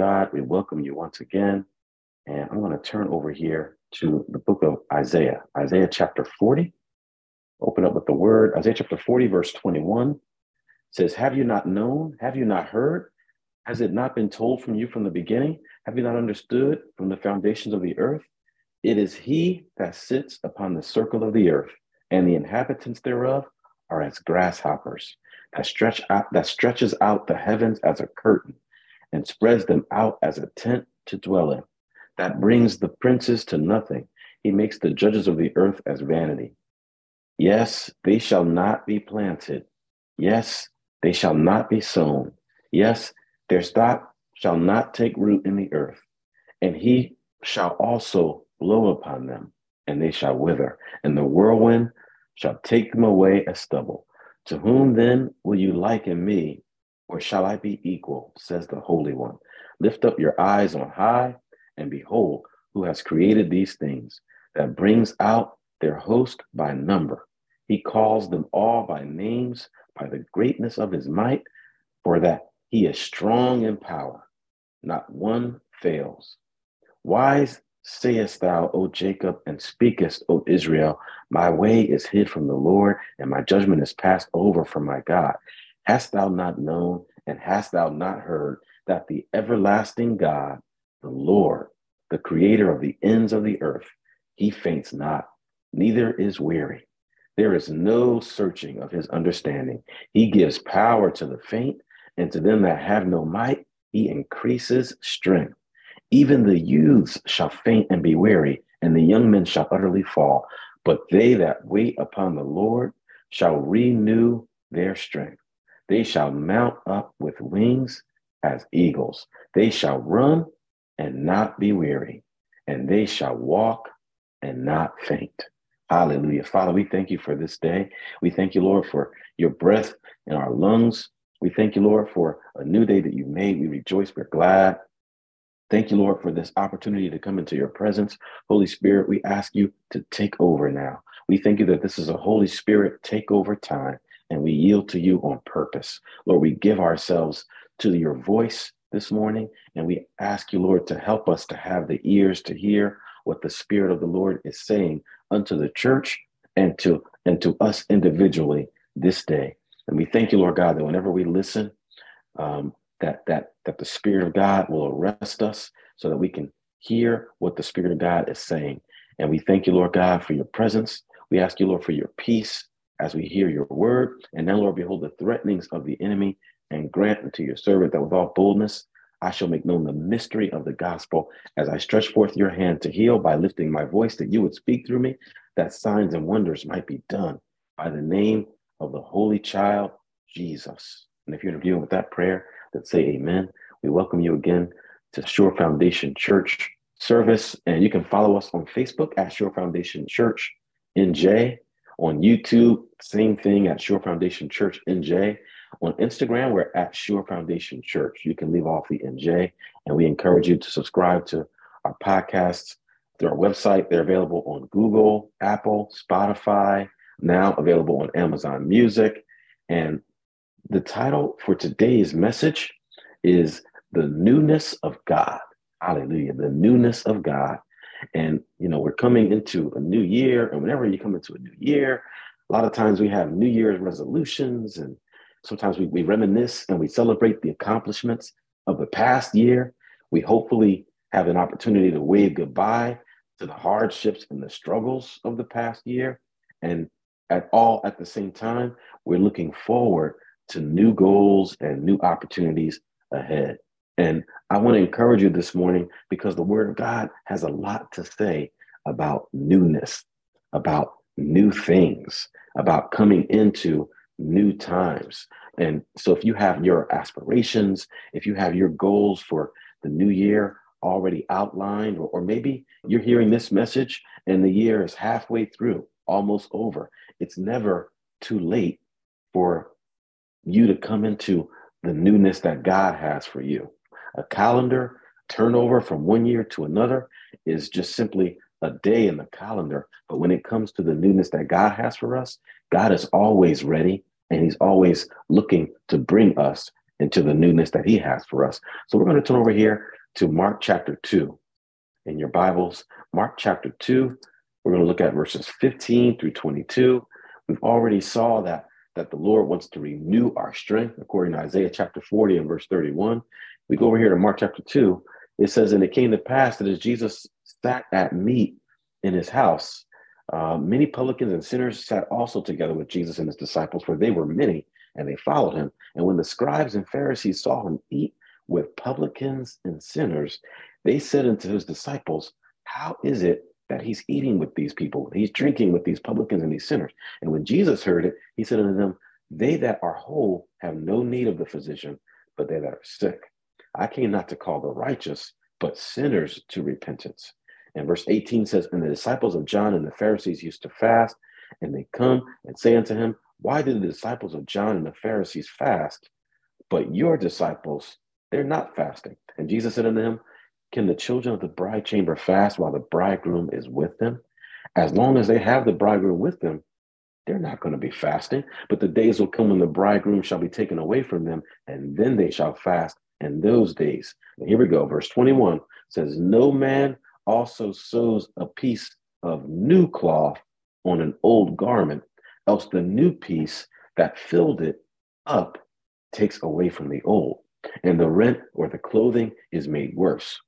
God. We welcome you once again. And I'm going to turn over here to the book of Isaiah, Isaiah chapter 40. Open up with the word. Isaiah chapter 40, verse 21 says, Have you not known? Have you not heard? Has it not been told from you from the beginning? Have you not understood from the foundations of the earth? It is he that sits upon the circle of the earth, and the inhabitants thereof are as grasshoppers, that stretch out that stretches out the heavens as a curtain, and spreads them out as a tent to dwell in, that brings the princes to nothing. He makes the judges of the earth as vanity. Yes, they shall not be planted. Yes, they shall not be sown. Yes, their stock shall not take root in the earth. And he shall also blow upon them, and they shall wither, and the whirlwind shall take them away as stubble. To whom then will you liken me, or shall I be equal, says the Holy One? Lift up your eyes on high, and behold, who has created these things, that brings out their host by number. He calls them all by names, by the greatness of his might, for that he is strong in power. Not one fails. Wise sayest thou, O Jacob, and speakest, O Israel, my way is hid from the Lord, and my judgment is passed over from my God. Hast thou not known, and hast thou not heard, that the everlasting God, the Lord, the creator of the ends of the earth, he faints not, neither is weary. There is no searching of his understanding. He gives power to the faint, and to them that have no might, he increases strength. Even the youths shall faint and be weary, and the young men shall utterly fall. But they that wait upon the Lord shall renew their strength. They shall mount up with wings as eagles. They shall run and not be weary, and they shall walk and not faint. Hallelujah. Father, we thank you for this day. We thank you, Lord, for your breath in our lungs. We thank you, Lord, for a new day that you made. We rejoice. We're glad. Thank you, Lord, for this opportunity to come into your presence. Holy Spirit, we ask you to take over now. We thank you that this is a Holy Spirit takeover time, and we yield to you on purpose. Lord, we give ourselves to your voice this morning, and we ask you, Lord, to help us to have the ears to hear what the Spirit of the Lord is saying unto the church and to and to us individually this day. And we thank you, Lord God, that whenever we listen, um, that that that the Spirit of God will arrest us so that we can hear what the Spirit of God is saying. And we thank you, Lord God, for your presence. We ask you, Lord, for your peace as we hear your word. And now, Lord, behold the threatenings of the enemy and grant unto your servant that with all boldness I shall make known the mystery of the gospel as I stretch forth your hand to heal by lifting my voice that you would speak through me, that signs and wonders might be done by the name of the Holy Child, Jesus. And if you're in agreement with that prayer, that say amen. We welcome you again to Shore Foundation Church service. And you can follow us on Facebook at Shore Foundation Church NJ. On YouTube, same thing at Shore Foundation Church NJ. On Instagram, we're at Shore Foundation Church. You can leave off the NJ, and we encourage you to subscribe to our podcasts through our website. They're available on Google, Apple, Spotify, now available on Amazon Music. And the title for today's message is The Newness of God. Hallelujah. The newness of God. And, you know, we're coming into a new year. And whenever you come into a new year, a lot of times we have New Year's resolutions and sometimes we, we reminisce and we celebrate the accomplishments of the past year. We hopefully have an opportunity to wave goodbye to the hardships and the struggles of the past year. And at all at the same time, we're looking forward to new goals and new opportunities ahead. And I want to encourage you this morning because the Word of God has a lot to say about newness, about new things, about coming into new times. And so, if you have your aspirations, if you have your goals for the new year already outlined, or, or maybe you're hearing this message and the year is halfway through, almost over, it's never too late for you to come into the newness that God has for you. A calendar turnover from one year to another is just simply a day in the calendar. But when it comes to the newness that God has for us, God is always ready and He's always looking to bring us into the newness that he has for us. So we're going to turn over here to Mark chapter 2 in your Bibles. Mark chapter 2, we're going to look at verses 15 through 22. We've already saw that that the Lord wants to renew our strength according to Isaiah chapter 40 and verse 31. We go over here to Mark chapter 2. It says, And it came to pass that as Jesus sat at meat in his house, uh, many publicans and sinners sat also together with Jesus and his disciples, for they were many, and they followed him. And when the scribes and Pharisees saw him eat with publicans and sinners, they said unto his disciples, How is it that he's eating with these people? He's drinking with these publicans and these sinners. And when Jesus heard it, he said unto them, They that are whole have no need of the physician, but they that are sick. I came not to call the righteous, but sinners to repentance. And verse 18 says, And the disciples of John and the Pharisees used to fast, and they come and say unto him, Why did the disciples of John and the Pharisees fast, but your disciples, they're not fasting? And Jesus said unto him, Can the children of the bride chamber fast while the bridegroom is with them? As long as they have the bridegroom with them, they're not going to be fasting. But the days will come when the bridegroom shall be taken away from them, and then they shall fast in those days. Here we go. Verse 21 says, No man also sews a piece of new cloth on an old garment, else the new piece that filled it up takes away from the old, and the rent or the clothing is made worse.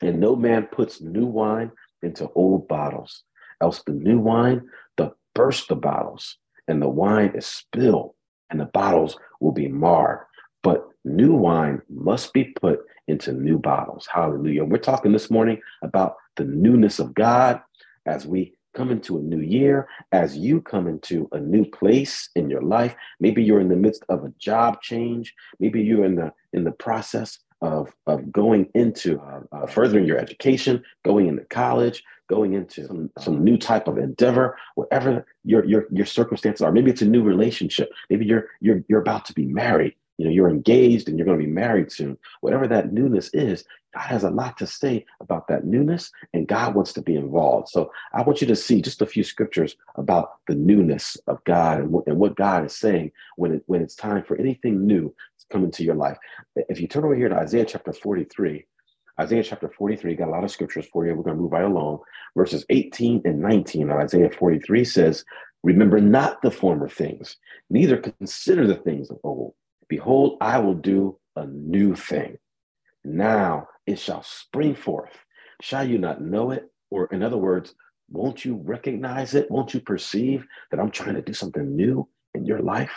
And no man puts new wine into old bottles, else the new wine doth burst the bottles, and the wine is spilled, and the bottles will be marred. But new wine must be put into new bottles. Hallelujah. We're talking this morning about the newness of God as we come into a new year, as you come into a new place in your life. Maybe you're in the midst of a job change. Maybe you're in the in the process of, of going into uh, uh, furthering your education, going into college, going into some, some new type of endeavor, whatever your, your your circumstances are. Maybe it's a new relationship. Maybe you're you're you're about to be married you know you're engaged and you're going to be married soon whatever that newness is god has a lot to say about that newness and god wants to be involved so i want you to see just a few scriptures about the newness of god and, what, and what god is saying when it, when it's time for anything new to come into your life if you turn over here to isaiah chapter 43 Isaiah chapter 43 got a lot of scriptures for you. We're going to move right along. Verses 18 and 19 of Isaiah 43 says, Remember not the former things, neither consider the things of old. Behold, I will do a new thing. Now it shall spring forth. Shall you not know it? Or, in other words, won't you recognize it? Won't you perceive that I'm trying to do something new in your life?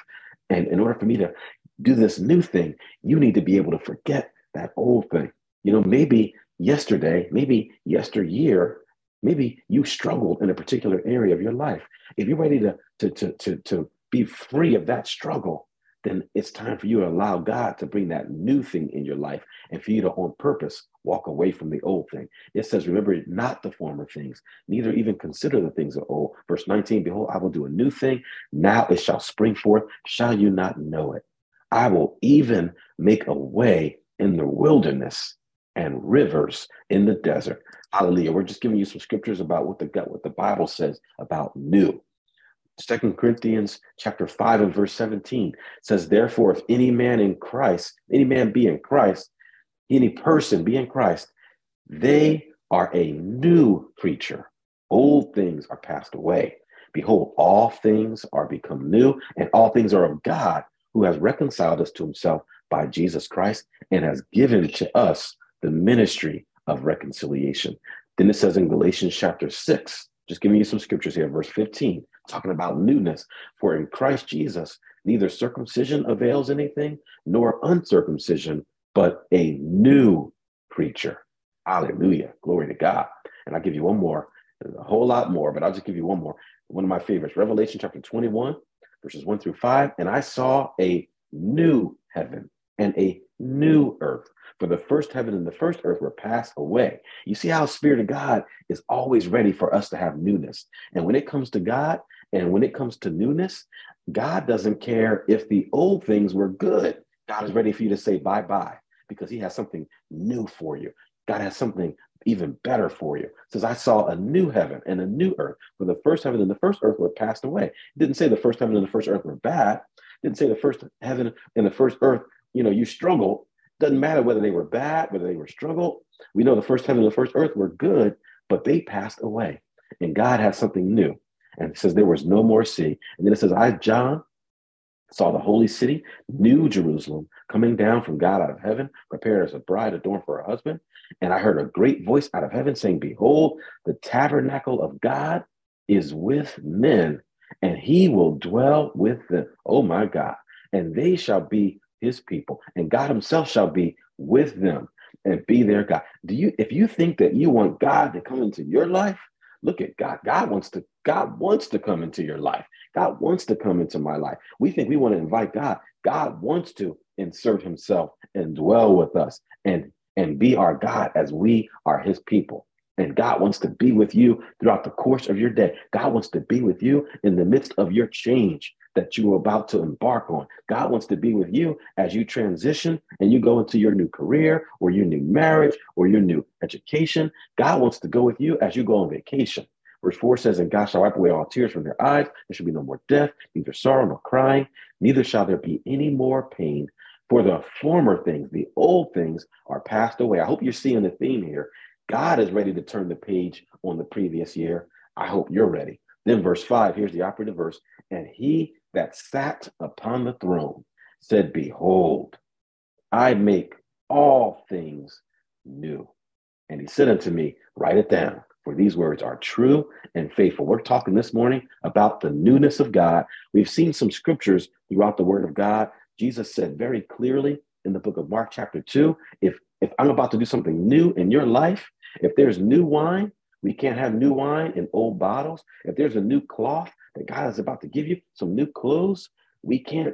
And in order for me to do this new thing, you need to be able to forget that old thing. You know, maybe yesterday, maybe yesteryear, maybe you struggled in a particular area of your life. If you're ready to, to, to, to, to be free of that struggle, then it's time for you to allow God to bring that new thing in your life and for you to, on purpose, walk away from the old thing. It says, Remember not the former things, neither even consider the things of old. Verse 19 Behold, I will do a new thing. Now it shall spring forth. Shall you not know it? I will even make a way in the wilderness and rivers in the desert. Hallelujah. We're just giving you some scriptures about what the what the Bible says about new. Second Corinthians chapter 5 and verse 17 says, Therefore, if any man in Christ, any man be in Christ, any person be in Christ, they are a new creature. Old things are passed away. Behold, all things are become new, and all things are of God, who has reconciled us to himself by Jesus Christ and has given to us the ministry of reconciliation. Then it says in Galatians chapter 6, just giving you some scriptures here, verse 15 talking about newness. For in Christ Jesus, neither circumcision avails anything nor uncircumcision, but a new creature. Hallelujah. Glory to God. And I'll give you one more. A whole lot more, but I'll just give you one more. One of my favorites, Revelation chapter 21, verses 1 through 5. And I saw a new heaven and a new mm. earth. For the first heaven and the first earth were passed away. You see how Spirit of God is always ready for us to have newness. And when it comes to God and when it comes to newness, God doesn't care if the old things were good. God is ready for you to say bye bye because He has something new for you. God has something even better for you. It says, I saw a new heaven and a new earth. For the first heaven and the first earth were passed away. It didn't say the first heaven and the first earth were bad. It didn't say the first heaven and the first earth you know, you struggle. Doesn't matter whether they were bad, whether they were struggle. We know the first heaven and the first earth were good, but they passed away. And God has something new. And it says there was no more sea. And then it says, I, John, saw the holy city, New Jerusalem, coming down from God out of heaven, prepared as a bride adorned for her husband. And I heard a great voice out of heaven saying, Behold, the tabernacle of God is with men, and he will dwell with them. Oh my God. And they shall be his people, and God himself shall be with them and be their God. Do you, if you think that you want God to come into your life, look at God. God wants to, God wants to come into your life. God wants to come into my life. We think we want to invite God. God wants to insert himself and dwell with us and and be our God as we are his people. And God wants to be with you throughout the course of your day. God wants to be with you in the midst of your change that you are about to embark on. God wants to be with you as you transition and you go into your new career or your new marriage or your new education. God wants to go with you as you go on vacation. Verse 4 says, And God shall wipe away all tears from their eyes. There shall be no more death, neither sorrow nor crying, neither shall there be any more pain. For the former things, the old things, are passed away. I hope you're seeing the theme here. God is ready to turn the page on the previous year. I hope you're ready. Then, verse 5, here's the operative verse. And he that sat upon the throne said, Behold, I make all things new. And he said unto me, Write it down for these words are true and faithful. We're talking this morning about the newness of God. We've seen some scriptures throughout the word of God. Jesus said very clearly in the book of Mark, chapter 2, if if I'm about to do something new in your life, if there's new wine, we can't have new wine in old bottles. If there's a new cloth that God is about to give you, some new clothes, we can't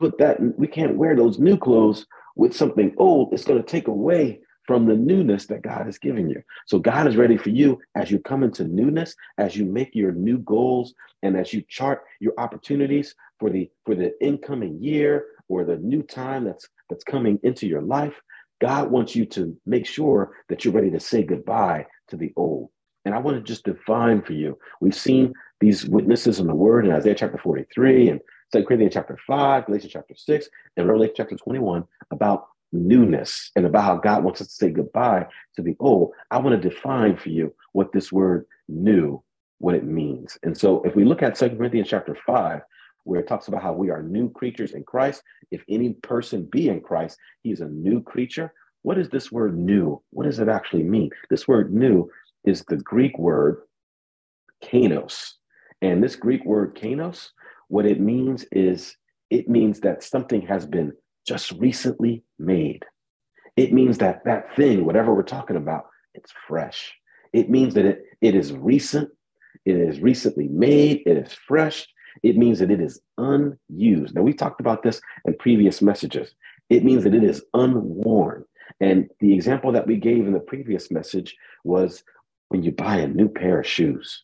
put that, we can't wear those new clothes with something old. It's going to take away from the newness that God has given you. So God is ready for you as you come into newness, as you make your new goals, and as you chart your opportunities for the for the incoming year or the new time that's that's coming into your life. God wants you to make sure that you're ready to say goodbye to the old. And I want to just define for you. We've seen these witnesses in the word in Isaiah chapter 43 and 2 Corinthians chapter 5, Galatians chapter 6, and Revelation chapter 21 about newness and about how God wants us to say goodbye to the old, I want to define for you what this word new, what it means. And so if we look at Second Corinthians chapter 5, where it talks about how we are new creatures in Christ, if any person be in Christ, he's a new creature. What is this word new? What does it actually mean? This word new is the Greek word kainos. And this Greek word kainos, what it means is it means that something has been just recently made. It means that that thing, whatever we're talking about, it's fresh. It means that it, it is recent, it is recently made, it is fresh. It means that it is unused. Now, we talked about this in previous messages. It means that it is unworn. And the example that we gave in the previous message was when you buy a new pair of shoes,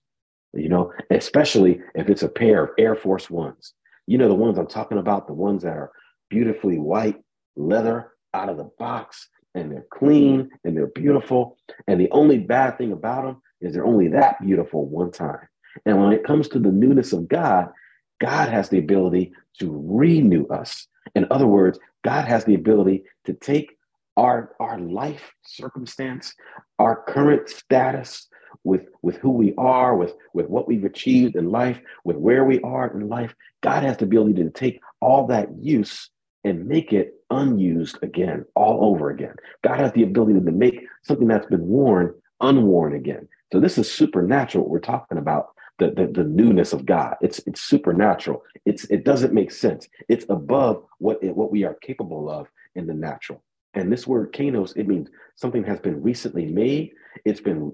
you know, especially if it's a pair of Air Force Ones. You know, the ones I'm talking about, the ones that are beautifully white leather out of the box and they're clean and they're beautiful. And the only bad thing about them is they're only that beautiful one time. And when it comes to the newness of God, God has the ability to renew us. In other words, God has the ability to take our, our life circumstance, our current status with, with who we are, with, with what we've achieved in life, with where we are in life. God has the ability to take all that use and make it unused again, all over again. God has the ability to make something that's been worn unworn again. So this is supernatural. What we're talking about the, the, the newness of God. It's it's supernatural. It's it doesn't make sense. It's above what it, what we are capable of in the natural. And this word kainos, it means something has been recently made. It's been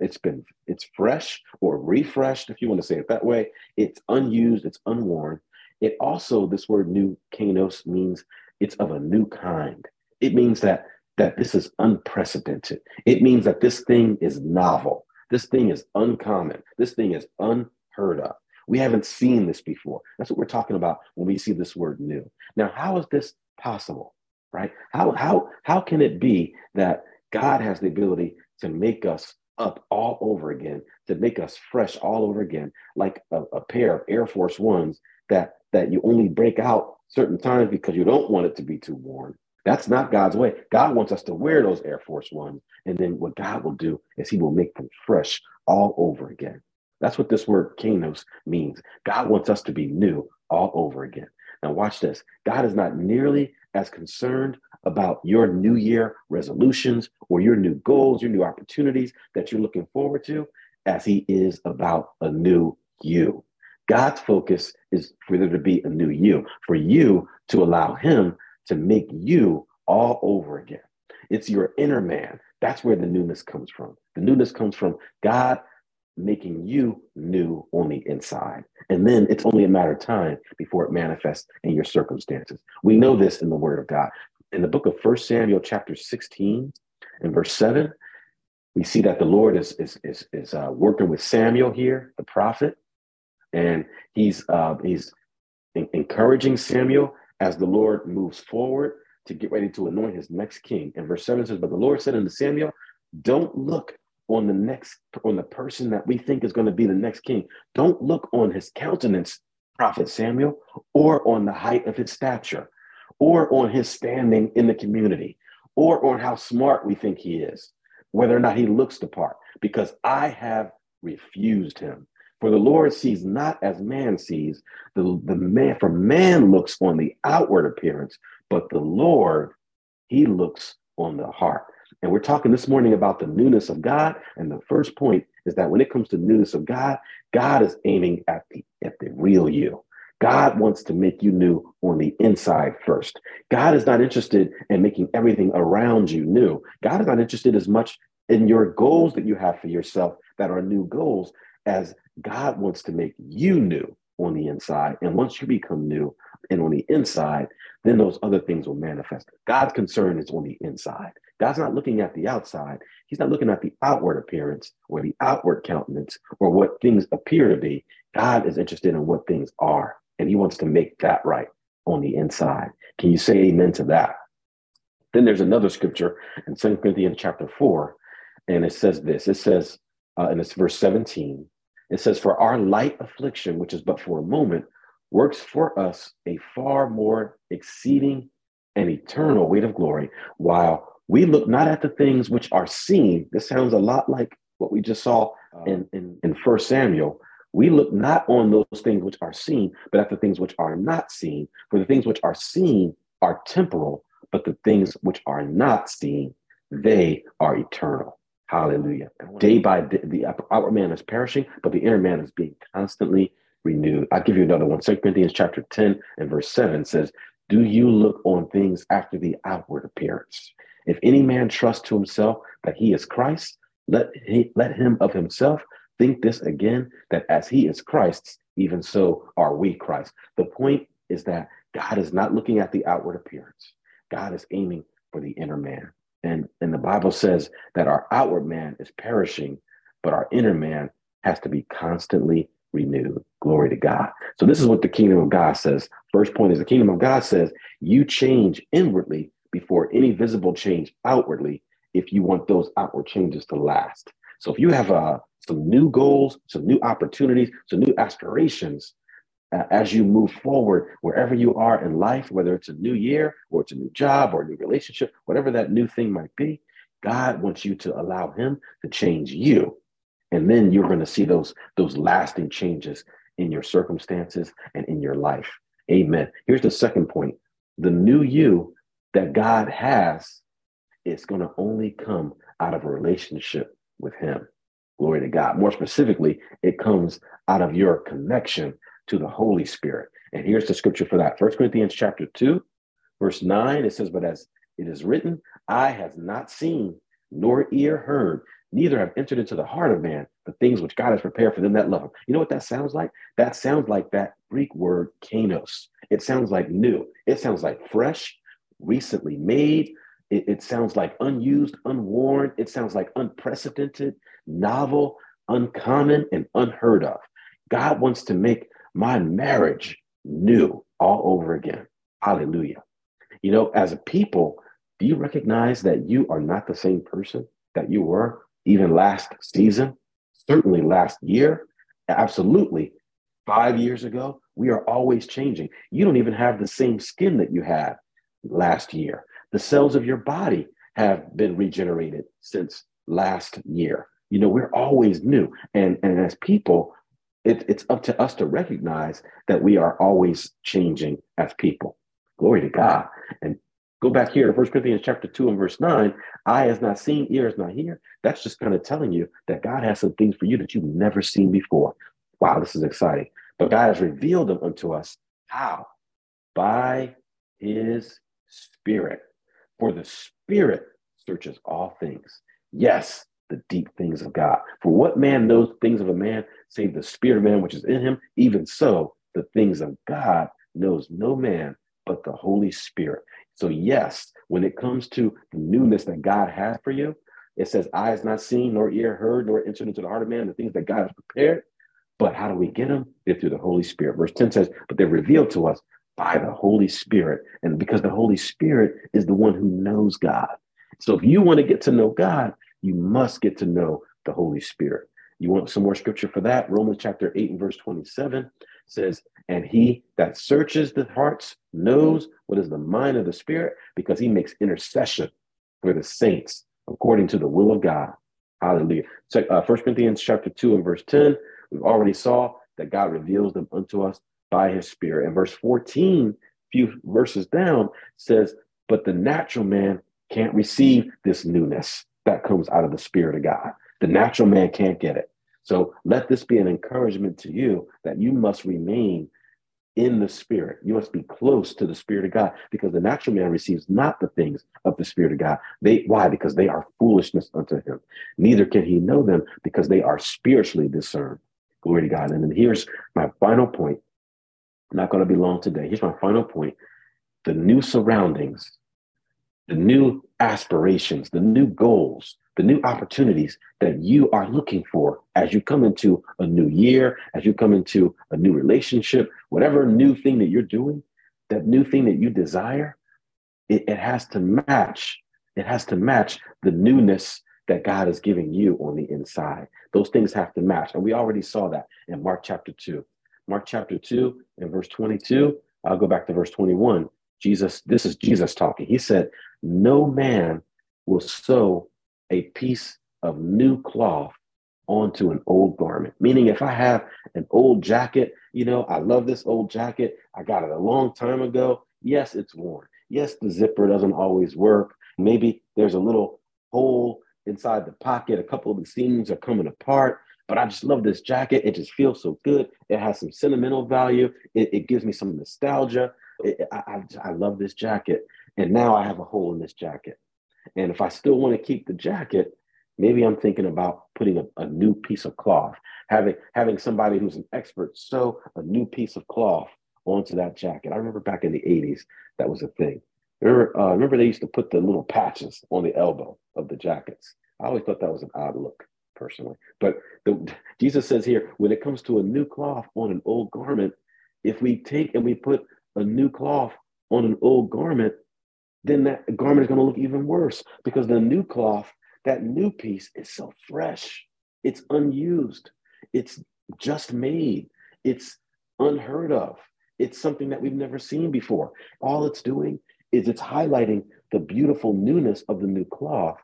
it's been it's fresh or refreshed, if you want to say it that way. It's unused. It's unworn. It also, this word new kainos means it's of a new kind. It means that that this is unprecedented. It means that this thing is novel. This thing is uncommon. This thing is unheard of. We haven't seen this before. That's what we're talking about when we see this word new. Now, how is this possible? Right? How how how can it be that God has the ability to make us up all over again, to make us fresh all over again, like a, a pair of Air Force Ones that that you only break out certain times because you don't want it to be too worn. That's not God's way. God wants us to wear those Air Force Ones. And then what God will do is he will make them fresh all over again. That's what this word kainos means. God wants us to be new all over again. Now, watch this. God is not nearly as concerned about your new year resolutions or your new goals, your new opportunities that you're looking forward to, as he is about a new you. God's focus is for there to be a new you, for you to allow him to make you all over again. It's your inner man. That's where the newness comes from. The newness comes from God making you new on the inside. And then it's only a matter of time before it manifests in your circumstances. We know this in the Word of God. In the book of First Samuel, chapter 16 and verse 7, we see that the Lord is, is, is, is uh, working with Samuel here, the prophet, and he's, uh, he's encouraging Samuel as the Lord moves forward to get ready to anoint his next king. And verse 7 says, But the Lord said unto Samuel, Don't look on the next on the person that we think is going to be the next king. Don't look on his countenance, prophet Samuel, or on the height of his stature, or on his standing in the community, or on how smart we think he is, whether or not he looks the part, because I have refused him. For the Lord sees not as man sees. The, the man, for man looks on the outward appearance, but the Lord, he looks on the heart. And we're talking this morning about the newness of God. And the first point is that when it comes to newness of God, God is aiming at the at the real you. God wants to make you new on the inside first. God is not interested in making everything around you new. God is not interested as much in your goals that you have for yourself that are new goals as God wants to make you new on the inside. And once you become new and on the inside, then those other things will manifest. God's concern is on the inside. God's not looking at the outside. He's not looking at the outward appearance or the outward countenance or what things appear to be. God is interested in what things are, and he wants to make that right on the inside. Can you say amen to that? Then there's another scripture in 2 Corinthians chapter 4, and it says this. It says, uh, and it's verse 17, it says, For our light affliction, which is but for a moment, works for us a far more exceeding and eternal weight of glory, while we look not at the things which are seen. This sounds a lot like what we just saw uh, in, in, in First Samuel. We look not on those things which are seen, but at the things which are not seen. For the things which are seen are temporal, but the things which are not seen, they are eternal. Hallelujah. Day by day, the outward man is perishing, but the inner man is being constantly renewed. I'll give you another one. Second Corinthians chapter 10 and verse 7 says, Do you look on things after the outward appearance? If any man trust to himself that he is Christ, let, he, let him of himself think this again, that as he is Christ's, even so are we Christ. The point is that God is not looking at the outward appearance. God is aiming for the inner man. And, and the Bible says that our outward man is perishing, but our inner man has to be constantly renewed. Glory to God. So, this is what the kingdom of God says. First point is the kingdom of God says you change inwardly before any visible change outwardly if you want those outward changes to last. So, if you have uh, some new goals, some new opportunities, some new aspirations, uh, as you move forward, wherever you are in life, whether it's a new year or it's a new job or a new relationship, whatever that new thing might be, God wants you to allow Him to change you. And then you're going to see those, those lasting changes in your circumstances and in your life. Amen. Here's the second point the new you that God has is going to only come out of a relationship with Him. Glory to God. More specifically, it comes out of your connection to the Holy Spirit. And here's the scripture for that. First Corinthians chapter 2, verse 9, it says, But as it is written, eye have not seen, nor ear heard, neither have entered into the heart of man the things which God has prepared for them that love him. You know what that sounds like? That sounds like that Greek word kainos. It sounds like new. It sounds like fresh, recently made. It, it sounds like unused, unworn. It sounds like unprecedented, novel, uncommon, and unheard of. God wants to make my marriage new all over again. Hallelujah. You know, as a people, do you recognize that you are not the same person that you were even last season? Certainly last year. Absolutely. Five years ago, We are always changing. You don't even have the same skin that you had last year. The cells of your body have been regenerated since last year. You know, we're always new. And, and as people, it, it's up to us to recognize that we are always changing as people. Glory to God. And go back here to First Corinthians chapter 2 and verse 9. Eye has not seen, ear has not hear. That's just kind of telling you that God has some things for you that you've never seen before. Wow, this is exciting. But God has revealed them unto us. How? By his spirit. For the spirit searches all things. Yes, the deep things of God. For what man knows things of a man, save the spirit of man which is in him? Even so, the things of God knows no man but the Holy Spirit. So, yes, when it comes to the newness that God has for you, it says, Eyes not seen, nor ear heard, nor entered into the heart of man, the things that God has prepared. But how do we get them? They're through the Holy Spirit. Verse 10 says, But they're revealed to us by the Holy Spirit. And because the Holy Spirit is the one who knows God. So if you want to get to know God, you must get to know the Holy Spirit. You want some more scripture for that? Romans chapter 8 and verse 27 says, And he that searches the hearts knows what is the mind of the Spirit, because he makes intercession for the saints according to the will of God. Hallelujah. So, uh, 1 Corinthians chapter 2 and verse 10, we've already saw that God reveals them unto us by his Spirit. And verse 14, few verses down, says, But the natural man can't receive this newness that comes out of the Spirit of God. The natural man can't get it. So let this be an encouragement to you that you must remain in the Spirit. You must be close to the Spirit of God because the natural man receives not the things of the Spirit of God. They why? Because they are foolishness unto him. Neither can he know them because they are spiritually discerned. Glory to God. And then here's my final point. Not going to be long today. Here's my final point. The new surroundings, the new aspirations, the new goals, the new opportunities that you are looking for as you come into a new year, as you come into a new relationship, whatever new thing that you're doing, that new thing that you desire, it, it has to match. It has to match the newness that God is giving you on the inside. Those things have to match. And we already saw that in Mark chapter 2. Mark chapter 2 and verse 22. I'll go back to verse 21. Jesus, this is Jesus talking. He said, No man will sew a piece of new cloth onto an old garment. Meaning, if I have an old jacket, you know, I love this old jacket. I got it a long time ago. Yes, it's worn. Yes, the zipper doesn't always work. Maybe there's a little hole inside the pocket. A couple of the seams are coming apart. But I just love this jacket. It just feels so good. It has some sentimental value. It, it gives me some nostalgia. It, I, I, I love this jacket. And now I have a hole in this jacket. And if I still want to keep the jacket, maybe I'm thinking about putting a, a, new piece of cloth, having having somebody who's an expert sew a new piece of cloth onto that jacket. I remember back in the 80s, that was a thing. Remember, uh, remember they used to put the little patches on the elbow of the jackets. I always thought that was an odd look, personally. But the, Jesus says here, when it comes to a new cloth on an old garment, if we take and we put a new cloth on an old garment, then that garment is going to look even worse because the new cloth, that new piece is so fresh. It's unused. It's just made. It's unheard of. It's something that we've never seen before. All it's doing is it's highlighting the beautiful newness of the new cloth.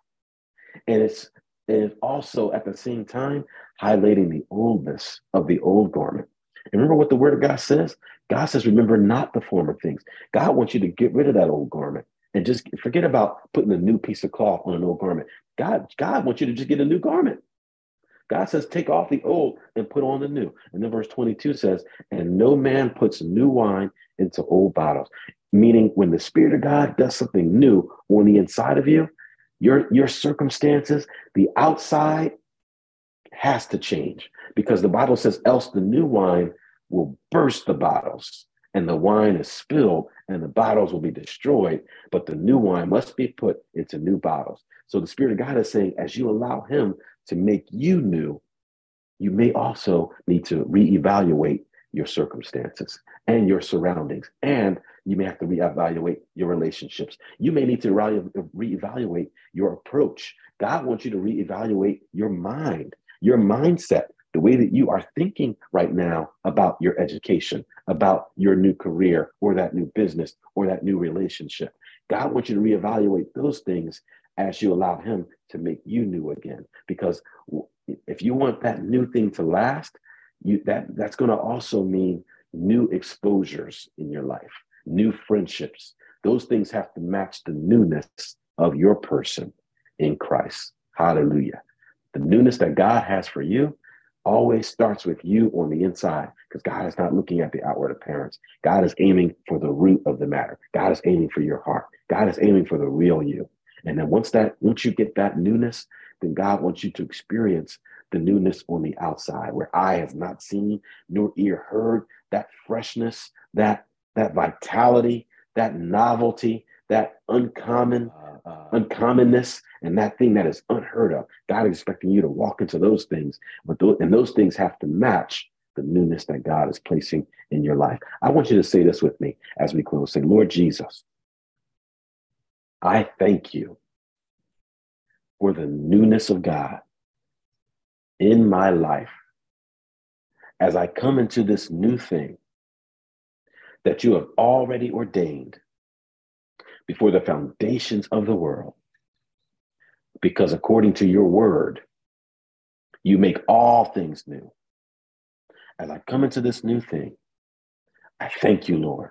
And it's, it's also at the same time highlighting the oldness of the old garment. And remember what the word of God says? God says, remember not the former things. God wants you to get rid of that old garment and just forget about putting a new piece of cloth on an old garment. God, God wants you to just get a new garment. God says, take off the old and put on the new. And then verse 22 says, and no man puts new wine into old bottles. Meaning, when the Spirit of God does something new on the inside of you, your, your circumstances, the outside has to change because the Bible says, else the new wine will burst the bottles and the wine is spilled and the bottles will be destroyed, but the new wine must be put into new bottles. So the Spirit of God is saying, as you allow Him to make you new, you may also need to reevaluate your circumstances and your surroundings. And you may have to reevaluate your relationships. You may need to reevaluate your approach. God wants you to reevaluate your mind, your mindset the way that you are thinking right now about your education, about your new career or that new business or that new relationship. God wants you to reevaluate those things as you allow Him to make you new again. Because if you want that new thing to last, you that that's going to also mean new exposures in your life, new friendships. Those things have to match the newness of your person in Christ. Hallelujah. The newness that God has for you always starts with you on the inside because God is not looking at the outward appearance. God is aiming for the root of the matter. God is aiming for your heart. God is aiming for the real you. And then once that, once you get that newness, then God wants you to experience the newness on the outside, where eye has not seen, nor ear heard, that freshness, that that vitality, that novelty, that uncommon uh, uh, uncommonness, and that thing that is unheard of. God is expecting you to walk into those things, but those, and those things have to match the newness that God is placing in your life. I want you to say this with me as we close. Say, Lord Jesus, I thank you for the newness of God in my life as I come into this new thing that you have already ordained before the foundations of the world. Because according to your word, you make all things new. As I come into this new thing, I thank you, Lord,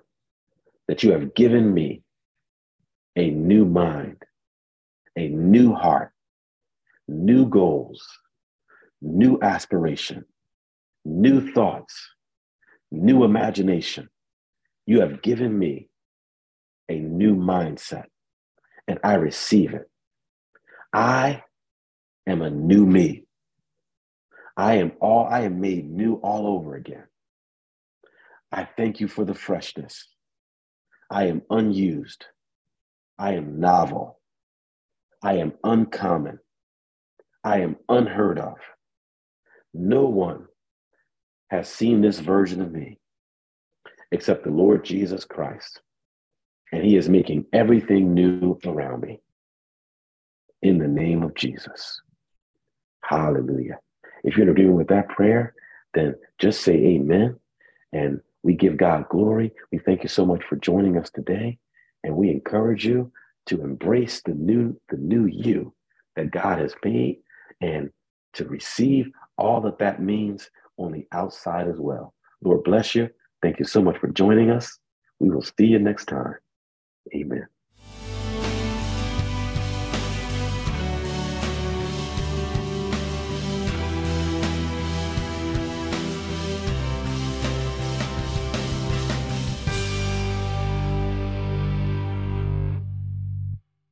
that you have given me a new mind, a new heart, new goals, new aspiration, new thoughts, new imagination. You have given me a new mindset and I receive it. I am a new me. I am all I am made new all over again. I thank you for the freshness. I am unused. I am novel. I am uncommon. I am unheard of. No one has seen this version of me except the Lord Jesus Christ. And he is making everything new around me. In the name of Jesus. Hallelujah. If you're agreeing with that prayer, then just say amen. And we give God glory. We thank you so much for joining us today. And we encourage you to embrace the new, the new you that God has made and to receive all that that means on the outside as well. Lord bless you. Thank you so much for joining us. We will see you next time. Amen.